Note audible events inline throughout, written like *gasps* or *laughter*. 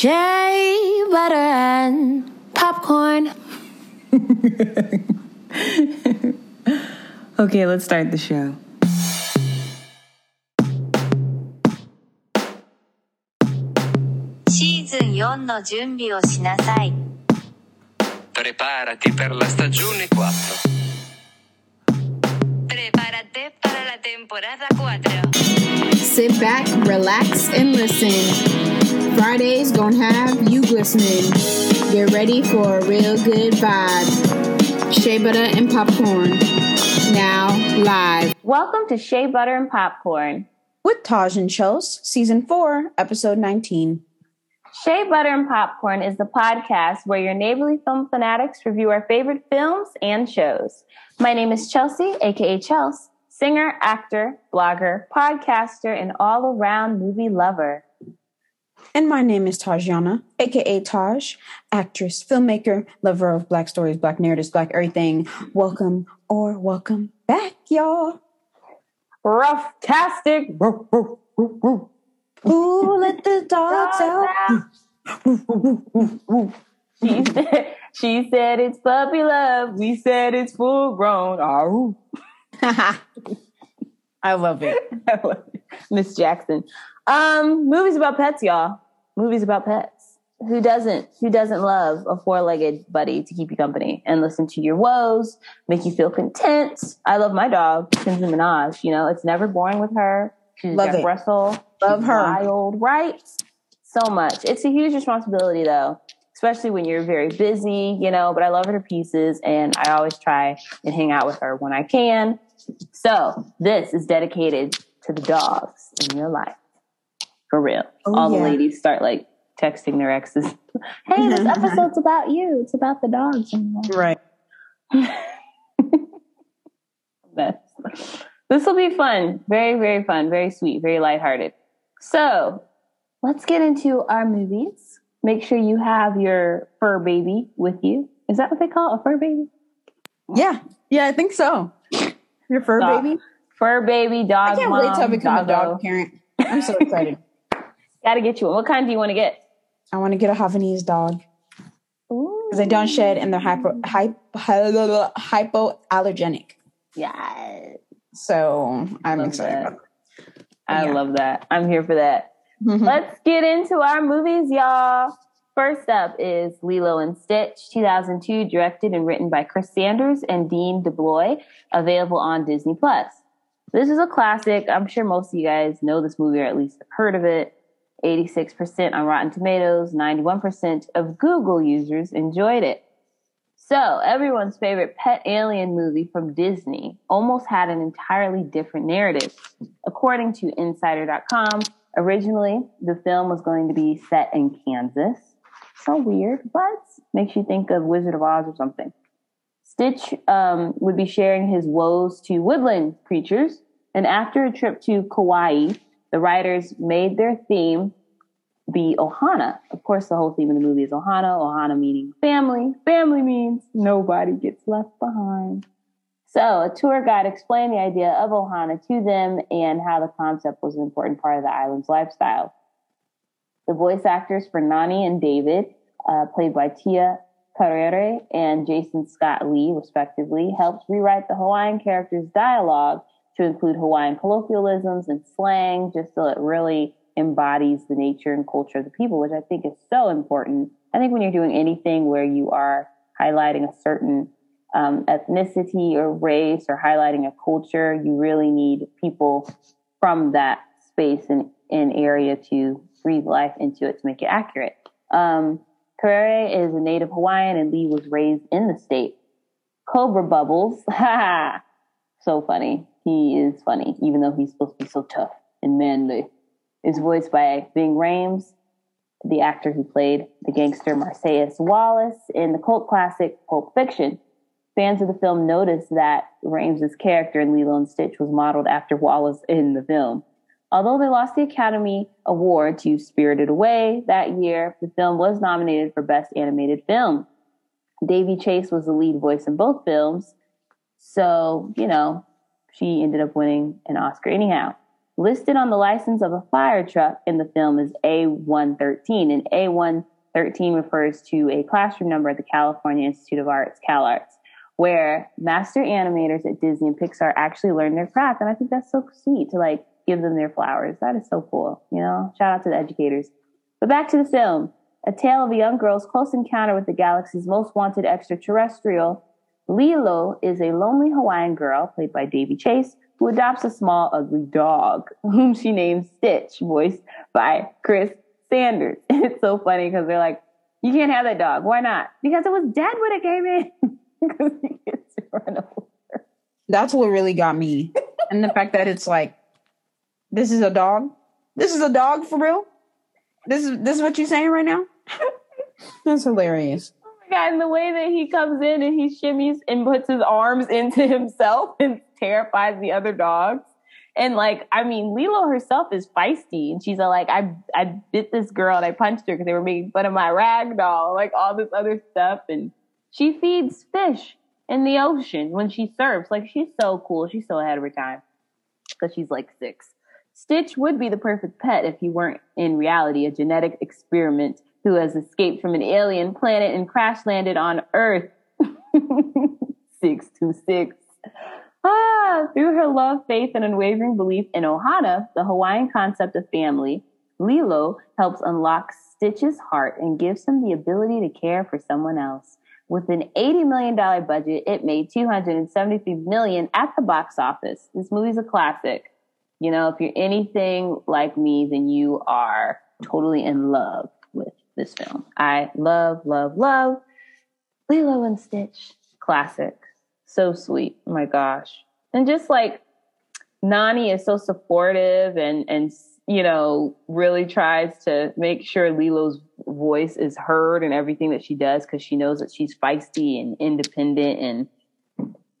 Shea butter and popcorn. *laughs* okay, let's start the show. Season 4の準備をしなさい。 Preparati per la stagione 4. Prepárate para la temporada 4. Sit back, relax, and listen. Fridays gonna have you glistening. Get ready for a real good vibe. Shea butter and popcorn. Now live. Welcome to Shea Butter and Popcorn. with Taj and Chels, Season 4, Episode 19. Shea Butter and Popcorn is the podcast where your neighborly film fanatics review our favorite films and shows. My name is Chelsea, aka Chels, singer, actor, blogger, podcaster, and all around movie lover. And my name is Tajana, aka Taj, actress, filmmaker, lover of black stories, black narratives, black everything. Welcome or welcome back, y'all. Rough-tastic. Ooh, let the dogs out. She said, she said it's puppy love. We said it's full grown. Aroo. *laughs* *laughs* I love it. Miss Jackson. Um, movies about pets, y'all. Movies about pets. Who doesn't? Who doesn't love a four-legged buddy to keep you company and listen to your woes, make you feel content? I love my dog, Kinsey Minaj. You know, it's never boring with her. She's Love Jack it. Russell. Love She's her. Wild, right? So much. It's a huge responsibility, though, especially when you're very busy. You know, but I love her to pieces, and I always try and hang out with her when I can. So this is dedicated to the dogs in your life. For real. Oh, All yeah. the ladies start like texting their exes. *laughs* hey, this mm-hmm. episode's about you. It's about the dogs. in your life." Right. *laughs* This will be fun. Very, very fun. Very sweet. Very lighthearted. So let's get into our movies. Make sure you have your fur baby with you. Is that what they call it? A fur baby? Yeah. Yeah, I think so. Your fur Dog. baby? Fur baby, dog. I can't mom, wait till I become a dog parent. I'm so excited. *laughs* Gotta get you one. What kind do you want to get? I want to get a Havanese dog because they don't shed and they're hypo, hypo, *laughs* hypoallergenic. Yeah. So I'm Love excited. I Yeah. love that. I'm here for that. that. Let's get into our movies, y'all. First up is Lilo and Stitch, 2002, directed and written by Chris Sanders and Dean DeBlois, available on Disney Plus. This is a classic. I'm sure most of you guys know this movie or at least have heard of it. 86% on Rotten Tomatoes, 91% of Google users enjoyed it. So, everyone's favorite pet alien movie from Disney almost had an entirely different narrative. According to Insider.com, originally the film was going to be set in Kansas. So weird, but makes you think of Wizard of Oz or something. Stitch um, would be sharing his woes to woodland creatures, and after a trip to Kauai, the writers made their theme be Ohana. Of course, the whole theme of the movie is Ohana. Ohana meaning family. Family means nobody gets left behind. So, a tour guide explained the idea of Ohana to them and how the concept was an important part of the island's lifestyle. The voice actors for Nani and David, uh, played by Tia Carrere and Jason Scott Lee, respectively, helped rewrite the Hawaiian characters' dialogue to include Hawaiian colloquialisms and slang, just so it really embodies the nature and culture of the people, which I think is so important. I think when you're doing anything where you are highlighting a certain um, ethnicity or race or highlighting a culture, you really need people from that space and, and area to breathe life into it to make it accurate. Um, is a native Hawaiian and Lee was raised in the state. Cobra Bubbles, *laughs* ha so funny. He is funny, even though he's supposed to be so tough and manly. Is voiced by Ving Rhames, the actor who played the gangster Marcellus Wallace in the cult classic Pulp Fiction. Fans of the film noticed that Rhames' character in Lilo and Stitch was modeled after Wallace in the film. Although they lost the Academy Award to Spirited Away that year, the film was nominated for Best Animated Film. Daveigh Chase was the lead voice in both films, so, you know, she ended up winning an Oscar anyhow. Listed on the license of a fire truck in the film is A113, and A113 refers to a classroom number at the California Institute of Arts, CalArts, where master animators at Disney and Pixar actually learn their craft. And I think that's so sweet to like give them their flowers. That is so cool. You know, shout out to the educators. But back to the film. A tale of a young girl's close encounter with the galaxy's most wanted extraterrestrial. Lilo is a lonely Hawaiian girl, played by Daveigh Chase, who adopts a small, ugly dog, *laughs* whom she names Stitch, voiced by Chris Sanders. *laughs* It's so funny because they're like, you can't have that dog. Why not? Because it was dead when it came in. *laughs* Because he gets run over. That's what really got me. and the fact that it's like, this is a dog. This is a dog for real. This is this is what you're saying right now. That's hilarious. God, and the way that he comes in and he shimmies and puts his arms *laughs* into himself and terrifies the other dogs. And like, I mean, Lilo herself is feisty, and she's like, I I bit this girl and I punched her because they were making fun of my rag doll, like all this other stuff. And she feeds fish in the ocean when she surfs. Like, she's so cool. She's so ahead of her time because she's like six. Stitch would be the perfect pet if he weren't in reality a genetic experiment who has escaped from an alien planet and crash landed on Earth. *laughs* 626. Ah, through her love, faith, and unwavering belief in Ohana, the Hawaiian concept of family, Lilo helps unlock Stitch's heart and gives him the ability to care for someone else. With an $80 million budget, it made $273 million at the box office. This movie's a classic. You know, if you're anything like me, then you are totally in love this film. I love, love, love Lilo and Stitch. Classic. So sweet. Oh my gosh. And just like Nani is so supportive and, and, you know, really tries to make sure Lilo's voice is heard and everything that she does because she knows that she's feisty and independent. And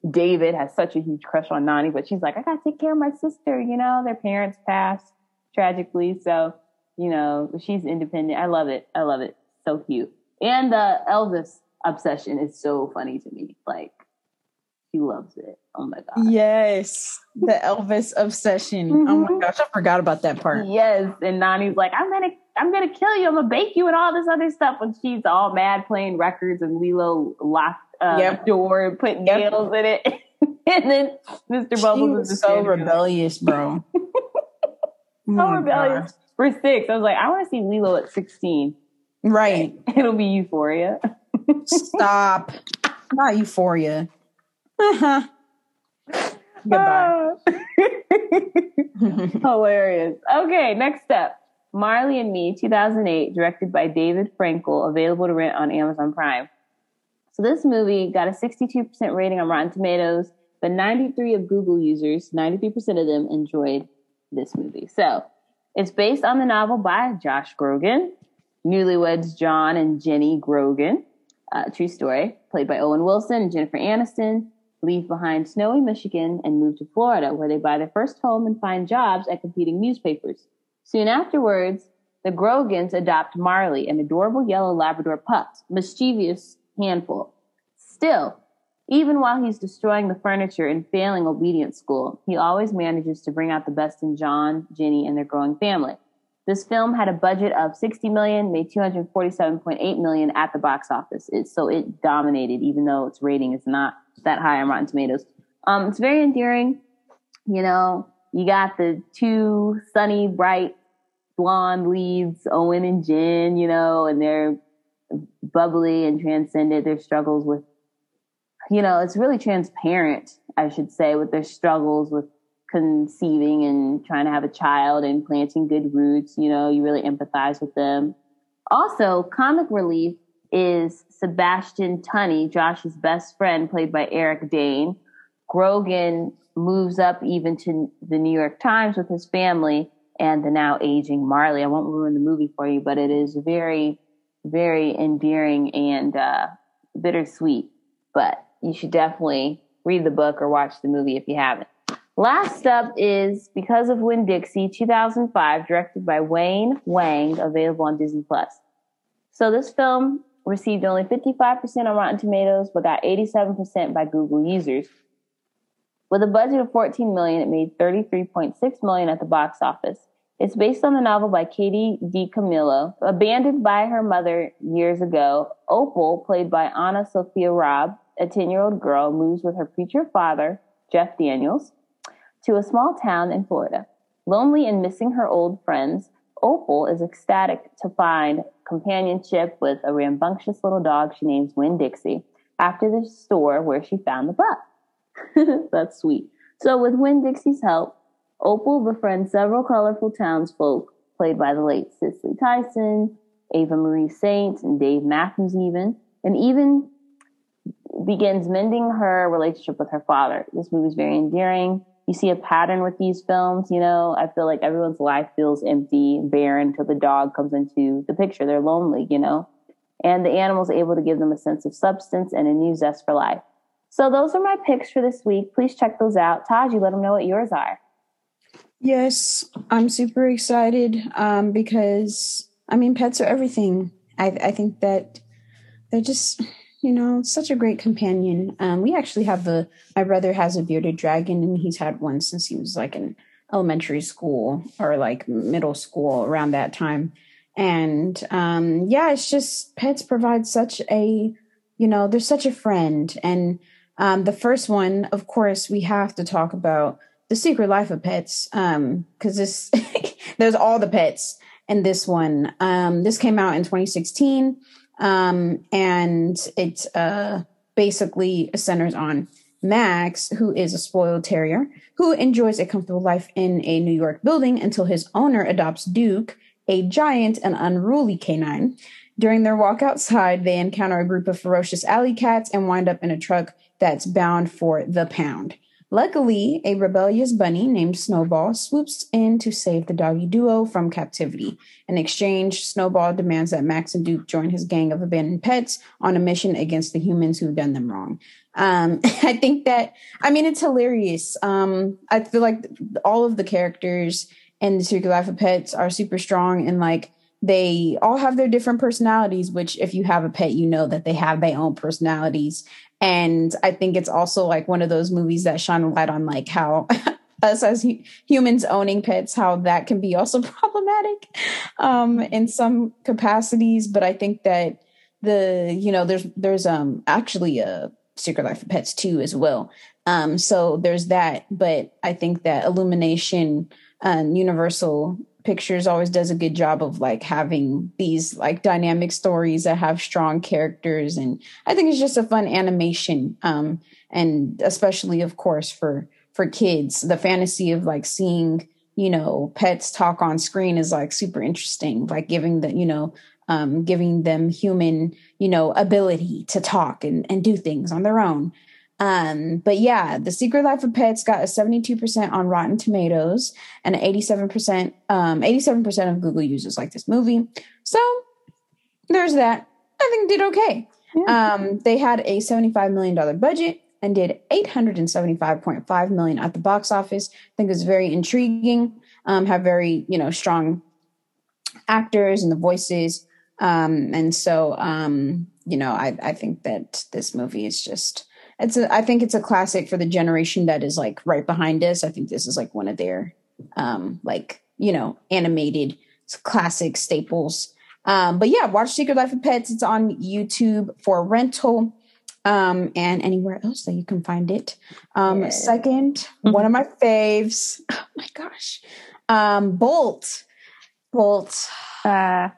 David has such a huge crush on Nani, but she's like, I gotta take care of my sister. You know, their parents passed tragically. So, you know, she's independent. I love it. I love it. So cute. And the Elvis obsession is so funny to me. Like, he loves it. Oh my god. Yes, the Elvis obsession. Oh my gosh, I forgot about that part. Yes, and Nani's like, I'm gonna, I'm gonna kill you. I'm gonna bake you and all this other stuff. And she's all mad playing records, and Lilo locked uh, Yep. the door and put Yep. nails in it. *laughs* and then Mr. She Bubbles was is so rebellious, bro. *laughs* Oh So my rebellious. For six, I was like, I want to see Lilo at 16. gosh. Right. *laughs* It'll be Euphoria. Stop. *laughs* Not euphoria. Uh-huh. *laughs* Goodbye. Hilarious. Okay, next up. Marley and Me, 2008, directed by David Frankel, available to rent on Amazon Prime. So this movie got a 62% rating on Rotten Tomatoes, but 93 of Google users, 93% of them enjoyed this movie. So it's based on the novel by Josh Grogan, newlyweds John and Jenny Grogan. Uh, true story, played by Owen Wilson and Jennifer Aniston, leave behind snowy Michigan and move to Florida, where they buy their first home and find jobs at competing newspapers. Soon afterwards, the Grogans adopt Marley, an adorable yellow Labrador pup, mischievous handful. Still, even while he's destroying the furniture and failing obedience school, he always manages to bring out the best in John, Jenny, and their growing family. This film had a budget of 60 million, made 247.8 million at the box office. It, so it dominated, even though its rating is not that high on Rotten Tomatoes. Um, it's very endearing. You know, you got the two sunny, bright, blonde leads, Owen and Jen, you know, and they're bubbly and transcendent. Their struggles with, you know, it's really transparent, I should say, with their struggles with conceiving and trying to have a child and planting good roots. You know, you really empathize with them. Also, comic relief is Sebastian Tunney, Josh's best friend, played by Eric Dane. Grogan moves up even to the New York Times with his family and the now aging Marley. I won't ruin the movie for you, but it is very, very endearing and uh, bittersweet. But you should definitely read the book or watch the movie if you haven't. Last up is Because of Winn Dixie, 2005, directed by Wayne Wang, available on Disney Plus. So this film received only 55% on Rotten Tomatoes, but got 87% by Google users. With a budget of 14 million, it made 33.6 million at the box office. It's based on the novel by Katie DiCamillo. Abandoned by her mother years ago, Opal, played by AnnaSophia Robb, a 10 year old girl, moves with her preacher father, Jeff Daniels, to a small town in Florida. Lonely and missing her old friends, Opal is ecstatic to find companionship with a rambunctious little dog she names Winn Dixie after the store where she found the pup. *laughs* That's sweet. So, with Winn Dixie's help, Opal befriends several colorful townsfolk played by the late Cicely Tyson, Eva Marie Saint, and Dave Matthews, even, and even begins mending her relationship with her father. This movie is very endearing. You see a pattern with these films, you know. I feel like everyone's life feels empty, barren until the dog comes into the picture. They're lonely, you know. And the animal's able to give them a sense of substance and a new zest for life. So those are my picks for this week. Please check those out. Taj, you let them know what yours are. Yes, I'm super excited um, because I mean, pets are everything. I, I think that they're just, you know, such a great companion. Um, we actually have a, my brother has a bearded dragon and he's had one since he was like in elementary school or like middle school around that time. And um, yeah, it's just pets provide such a, you know, they're such a friend. And um, the first one, of course, we have to talk about the Secret Life of Pets, um, because this *laughs* there's all the pets in this one. Um, this came out in 2016, um, and it uh, basically centers on Max, who is a spoiled terrier who enjoys a comfortable life in a New York building until his owner adopts Duke, a giant and unruly canine. During their walk outside, they encounter a group of ferocious alley cats and wind up in a truck that's bound for the pound. Luckily, a rebellious bunny named Snowball swoops in to save the doggy duo from captivity. In exchange, Snowball demands that Max and Duke join his gang of abandoned pets on a mission against the humans who've done them wrong. Um, *laughs* I think that, I mean, it's hilarious. Um, I feel like all of the characters in the Secret Life of Pets are super strong and like they all have their different personalities, which if you have a pet, you know that they have their own personalities. And I think it's also like one of those movies that shine light on like how *laughs* us as humans owning pets, how that can be also *laughs* problematic um, in some capacities. But I think that the you know there's there's um actually a Secret Life of Pets too as well. Um, so there's that. But I think that Illumination and Universal pictures always does a good job of like having these like dynamic stories that have strong characters and i think it's just a fun animation um and especially of course for for kids. The fantasy of like seeing you know pets talk on screen is like super interesting like giving the you know um giving them human you know ability to talk and and do things on their own um, but yeah, The Secret Life of Pets got a 72% on Rotten Tomatoes and 87%, um, 87% of Google users like this movie. So there's that. I think did okay. Yeah. Um, they had a $75 million budget and did 875.5 million at the box office. I think it's very intriguing. Um, have very, you know, strong actors and the voices. Um, and so, um, you know, I, I think that this movie is just it's a, I think it's a classic for the generation that is like right behind us. I think this is like one of their um like, you know, animated classic staples. Um but yeah, watch Secret Life of Pets. It's on YouTube for rental um and anywhere else that you can find it. Um yes. 2nd mm-hmm. one of my faves. *laughs* Oh my gosh. Um Bolt. Bolt. Uh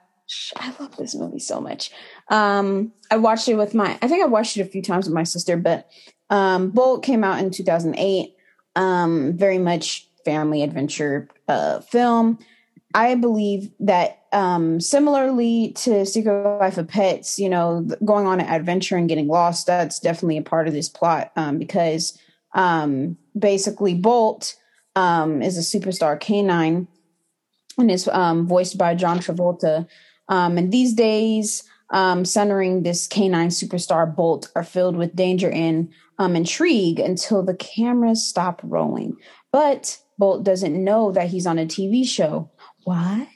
I love this movie so much. Um, I watched it with my, I think I watched it a few times with my sister, but um, Bolt came out in 2008. Um, very much family adventure uh, film. I believe that um, similarly to Secret Life of Pets, you know, going on an adventure and getting lost, that's definitely a part of this plot um, because um, basically Bolt um, is a superstar canine and is um, voiced by John Travolta. Um, and these days, um, centering this canine superstar Bolt are filled with danger and um, intrigue until the cameras stop rolling. But Bolt doesn't know that he's on a TV show. What?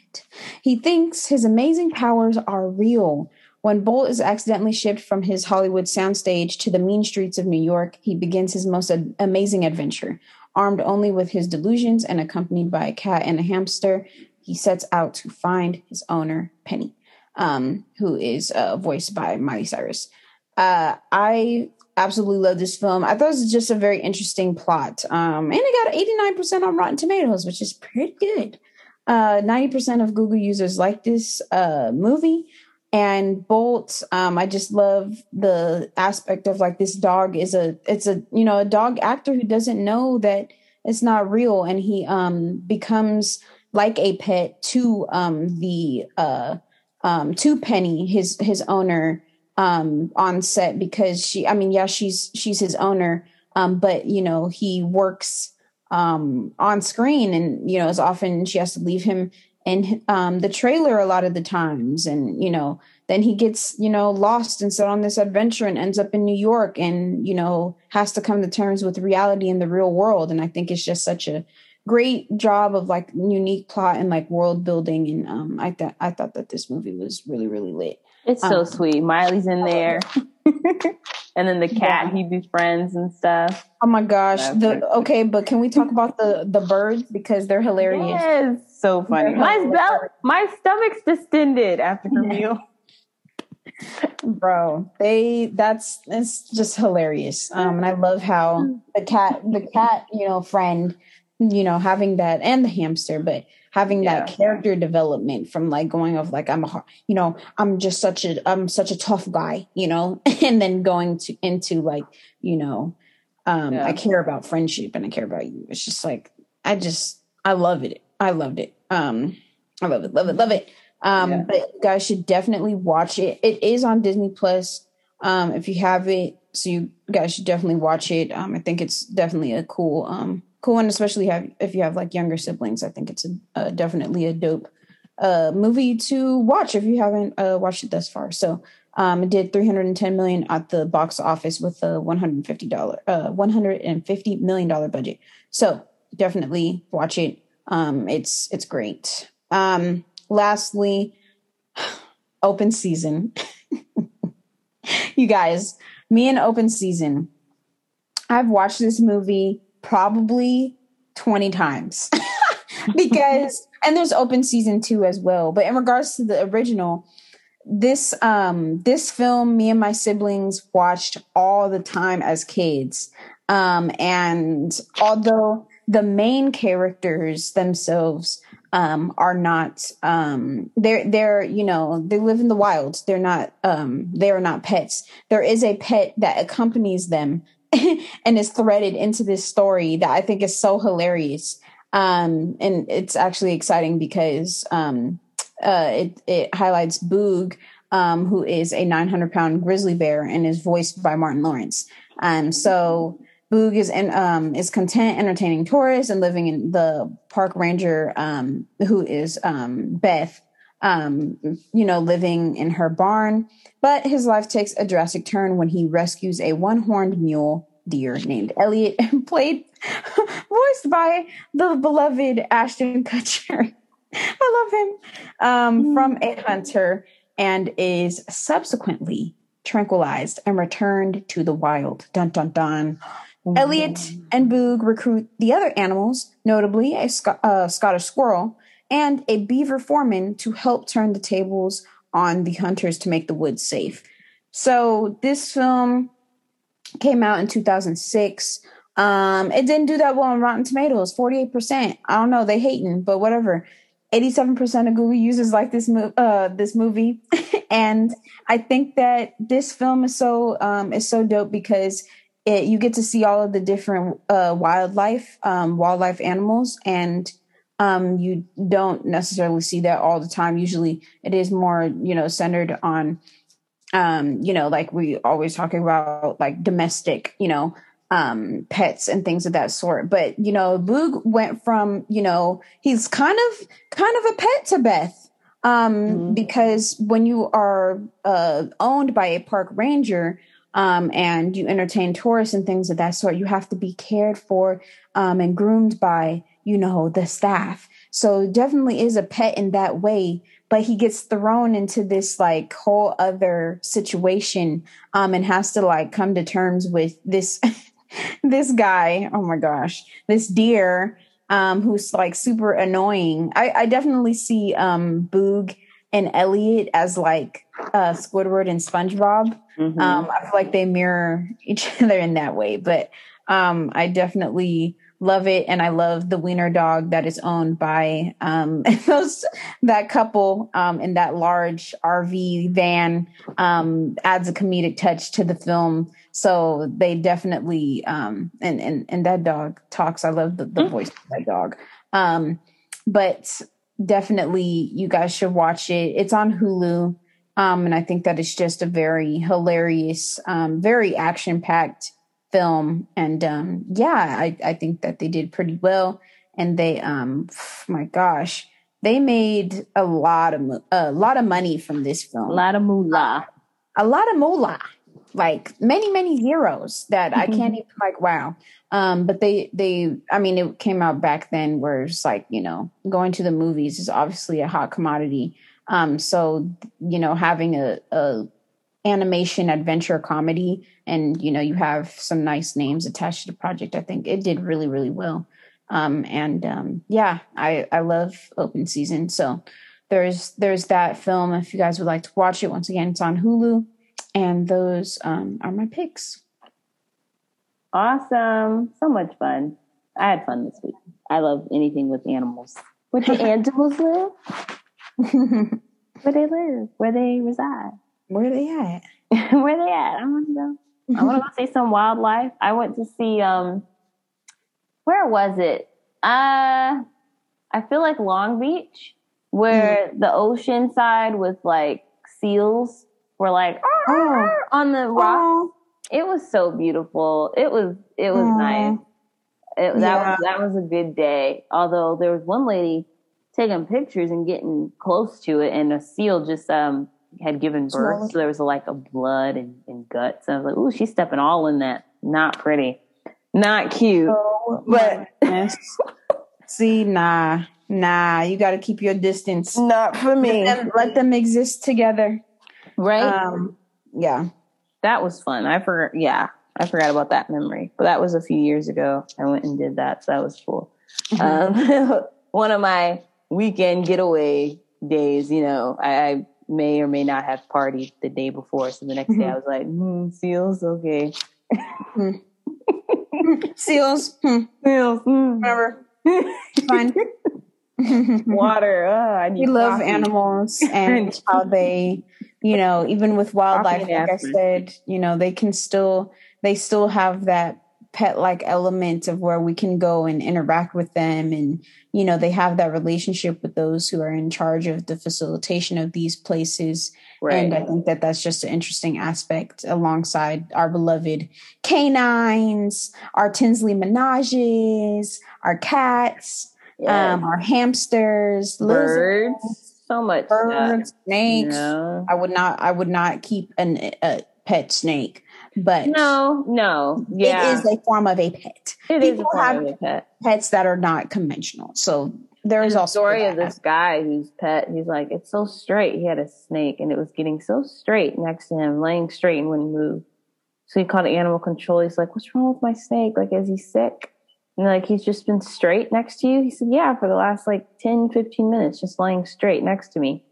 He thinks his amazing powers are real. When Bolt is accidentally shipped from his Hollywood soundstage to the mean streets of New York, he begins his most a- amazing adventure. Armed only with his delusions and accompanied by a cat and a hamster, he sets out to find his owner, Penny, um, who is uh, voiced by Miley Cyrus. Uh, I absolutely love this film. I thought it was just a very interesting plot. Um, and it got 89% on Rotten Tomatoes, which is pretty good. Uh, 90% of Google users like this uh, movie. And Bolt, um, I just love the aspect of like this dog is a, it's a, you know, a dog actor who doesn't know that it's not real. And he um, becomes like a pet to um, the, uh, um, to Penny, his, his owner, um, on set because she, I mean, yeah, she's she's his owner, um, but you know he works um, on screen, and you know as often she has to leave him in um, the trailer a lot of the times, and you know then he gets you know lost and set on this adventure and ends up in New York, and you know has to come to terms with reality in the real world, and I think it's just such a great job of like unique plot and like world building and um i thought i thought that this movie was really really lit It's so Um, sweet. Miley's in there. *laughs* and then the cat he befriends and stuff. Oh my gosh. That's The pretty okay, but can we talk about the the birds because they're hilarious. Yes, so funny. They're My bell, my stomach's distended after her meal. *laughs* Bro, they that's it's just hilarious. Um and I love how the cat the cat, you know, friend, you know, having that and the hamster, but having that character development from like going of like I'm a you know, I'm just such a I'm such a tough guy, you know, *laughs* and then going to into like, you know, um Yeah. I care about friendship and I care about you. It's just like I just I love it. I loved it. Um I love it, love it, love it. Um Yeah. but you guys should definitely watch it. It is on Disney Plus. Um if you have it, so you guys should definitely watch it. Um I think it's definitely a cool um cool one, especially have if you have like younger siblings. I think it's a, definitely a dope uh movie to watch if you haven't uh watched it thus far. So um it did 310 million at the box office with a 150 dollar uh 150 million dollar budget. So definitely watch it. Um it's it's great. Um lastly *sighs* open season. *laughs* you guys, me and open season. I've watched this movie probably 20 times *laughs* because and there's open season 2 as well. But in regards to the original, this um this film me and my siblings watched all the time as kids. Um and although the main characters themselves um are not um they're they're you know they live in the wild they're not um they're not pets there is a pet that accompanies them *laughs* and is threaded into this story that i think is so hilarious. Um and it's actually exciting because um uh it it highlights boog um who is a 900 pound grizzly bear and is voiced by martin lawrence. Um so Boog is in, um, is content entertaining tourists and living in the park ranger, um, who is um, Beth, um, you know, living in her barn. But his life takes a drastic turn when he rescues a one horned mule deer named Elliot, *laughs* and played *laughs* voiced by the beloved Ashton Kutcher. *laughs* I love him um, from a hunter and is subsequently tranquilized and returned to the wild. Dun dun dun. Elliot and Boog recruit the other animals, notably a Sc- uh, Scottish squirrel and a beaver foreman, to help turn the tables on the hunters to make the woods safe. So this film came out in 2006. Um, it didn't do that well on Rotten Tomatoes, 48%. I don't know, they hating, but whatever. 87% of Google users like this mo- uh this movie. *laughs* and I think that this film is so um is so dope because it, you get to see all of the different uh, wildlife, um, wildlife animals, and um, you don't necessarily see that all the time. Usually, it is more, you know, centered on, um, you know, like we always talking about, like domestic, you know, um, pets and things of that sort. But you know, Boog went from, you know, he's kind of kind of a pet to Beth, um, Mhm. because when you are uh, owned by a park ranger um, and you entertain tourists and things of that sort, you have to be cared for um, and groomed by, you know, the staff. So definitely is a pet in that way, but he gets thrown into this like whole other situation um and has to like come to terms with this *laughs* this guy oh my gosh this deer um who's like super annoying i i definitely see um boog and elliot as like uh squidward and spongebob Mhm. um i feel like they mirror *laughs* each other in that way but um i definitely love it and i love the wiener dog that is owned by um *laughs* those that couple um in that large rv van um adds a comedic touch to the film. So they definitely um and and, and that dog talks. I love the, the voice of that dog. Um but definitely you guys should watch it. It's on hulu um and i think that it's just a very hilarious um very action packed film and um yeah i i think that they did pretty well and they um my gosh they made a lot of a lot of money from this film a lot of moolah. a lot of moolah, like many, many zeros that I can't even like, wow. Um, but they, they, I mean, it came out back then where it's like, you know, going to the movies is obviously a hot commodity. Um, so, you know, having a, a animation adventure comedy and, you know, you have some nice names attached to the project. I think it did really, really well. Um, and, um, yeah, I, I love open season. So, there's there's that film if you guys would like to watch it once again it's on hulu and those um, are my picks Awesome. So much fun. I had fun this week. I love anything with animals. Where the *laughs* animals live? *laughs* Where they live? Where they reside? Where are they at *laughs* Where they at? I want to go. I want to go *laughs* see some wildlife. I went to see um where was it? Uh I feel like Long Beach, where the ocean side with like seals were like Oh. on the rocks. It was so beautiful. It was it was Aw. nice. It, that Yeah. was that was a good day. Although there was one lady taking pictures and getting close to it, and a seal just um had given birth, Swallowed. so there was like a blood and, and guts. And I was like, "Ooh, she's stepping all in that. Not pretty, not cute." Oh, But- *laughs* see nah nah you got to keep your distance Not for let them, let them exist together right? um yeah that was fun. I forgot. Yeah, I forgot about that memory. But that was a few years ago. I went and did that, so that was cool. Um, *laughs* one of my weekend getaway days. You know, I, I may or may not have partied the day before, so the next day I was like, mm, "Seals, okay." *laughs* seals hmm, Seals, mm. whatever fine *laughs* water. Uh, I need we love coffee. animals *laughs* and how they you know even with wildlife like i said you know they can still they still have that pet like element of where we can go and interact with them and you know they have that relationship with those who are in charge of the facilitation of these places Right. and i think that that's just an interesting aspect alongside our beloved canines our tinsley menages our cats Yes. um our hamsters lizards birds. So much. birds, snakes. No. I would not. I would not keep an, a pet snake, but No, no. Yeah. it is a form of a pet. It is a people form have- of a pet. Pets that are not conventional. So there is a also story that. of this guy whose pet, he's like, it's so straight. He had a snake and it was getting so straight next to him, laying straight and wouldn't move. So he called animal control. He's like, what's wrong with my snake? Like, is he sick? And like, he's just been straight next to you? He said, yeah, for the last like 10, 15 minutes, just laying straight next to me,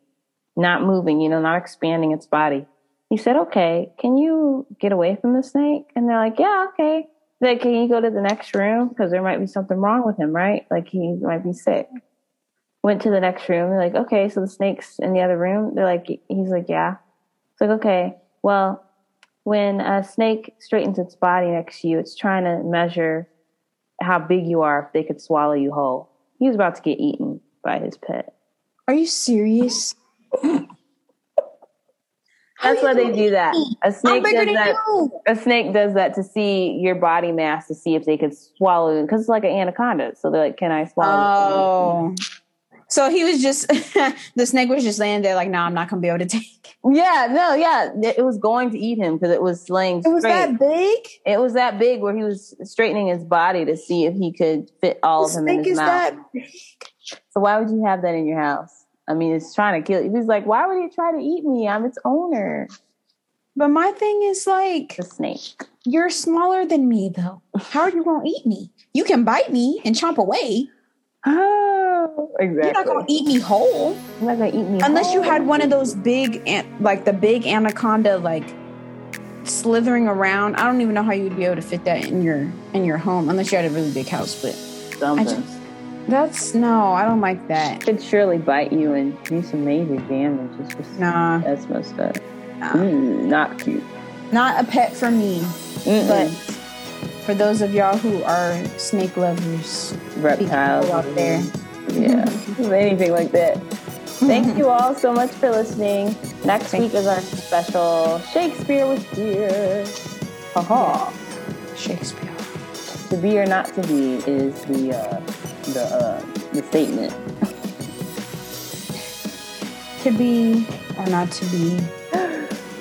not moving, you know, not expanding its body. He said, okay, can you get away from the snake? And they're like, yeah, okay. They're Like, can you go to the next room? Because there might be something wrong with him, right? Like he might be sick. Went to the next room. They're like, okay, so the snake's in the other room. They're like, he's like, yeah. It's like, okay, well, when a snake straightens its body next to you, it's trying to measure how big you are if they could swallow you whole. He was about to get eaten by his pet. Are you serious? *laughs* That's why they do that. A snake does that. you. A snake does that to see your body mass to see if they could swallow you because it's like an anaconda. So they're like, "Can I swallow?" you?" Oh. So he was just *laughs* the snake was just laying there like, no, I'm not gonna be able to take. Yeah, no, yeah, it was going to eat him because it was laying It was that big. it was that big where he was straightening his body to see if he could fit all The of him in his mouth. So why would you have that in your house? I mean, it's trying to kill you. He's like, why would it try to eat me? I'm its owner. But my thing is like, The snake. you're smaller than me, though. How are you gonna eat me? You can bite me and chomp away. Oh, *gasps* exactly. You're not gonna eat me whole You're not gonna eat me unless you had one of those big, like the big anaconda, like slithering around. I don't even know how you would be able to fit that in your in your home unless you had a really big house. But something. I just that's no, I don't like that. It could surely bite you and do some major damage. It's just Nah, that's messed up. nah. Mm, not cute. not a pet for me. Mm-mm. But for those of y'all who are snake lovers, reptiles out there. Yeah, *laughs* anything like that. Thank you all so much for listening. Next Thank week is our special Shakespeare with Dear. Haha. Shakespeare. To be or not to be is the uh, the uh, the statement. To be or not to be,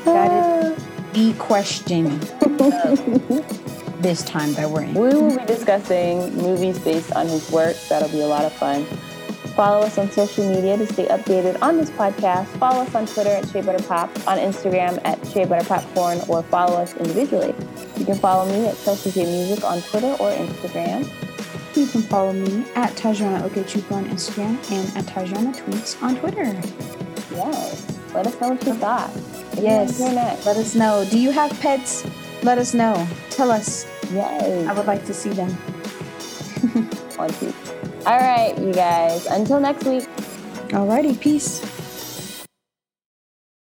that is the question this time that we're in. We will be discussing movies based on his work. That'll be a lot of fun. Follow us on social media to stay updated on this podcast. Follow us on Twitter at Shea Butter Pop, on Instagram at Shea Butter Popcorn, or follow us individually. You can follow me at Chelsea J Music on Twitter or Instagram. You can follow me at Tajana Okechuka on Instagram and at Tajana Tweets on Twitter. Yes. Let us know what you thought. Yes. Let us know. Do you have pets? Let us know. Tell us. Yes. I would like to see them. One, *laughs* two. All right, you guys. Until next week. Alrighty, peace.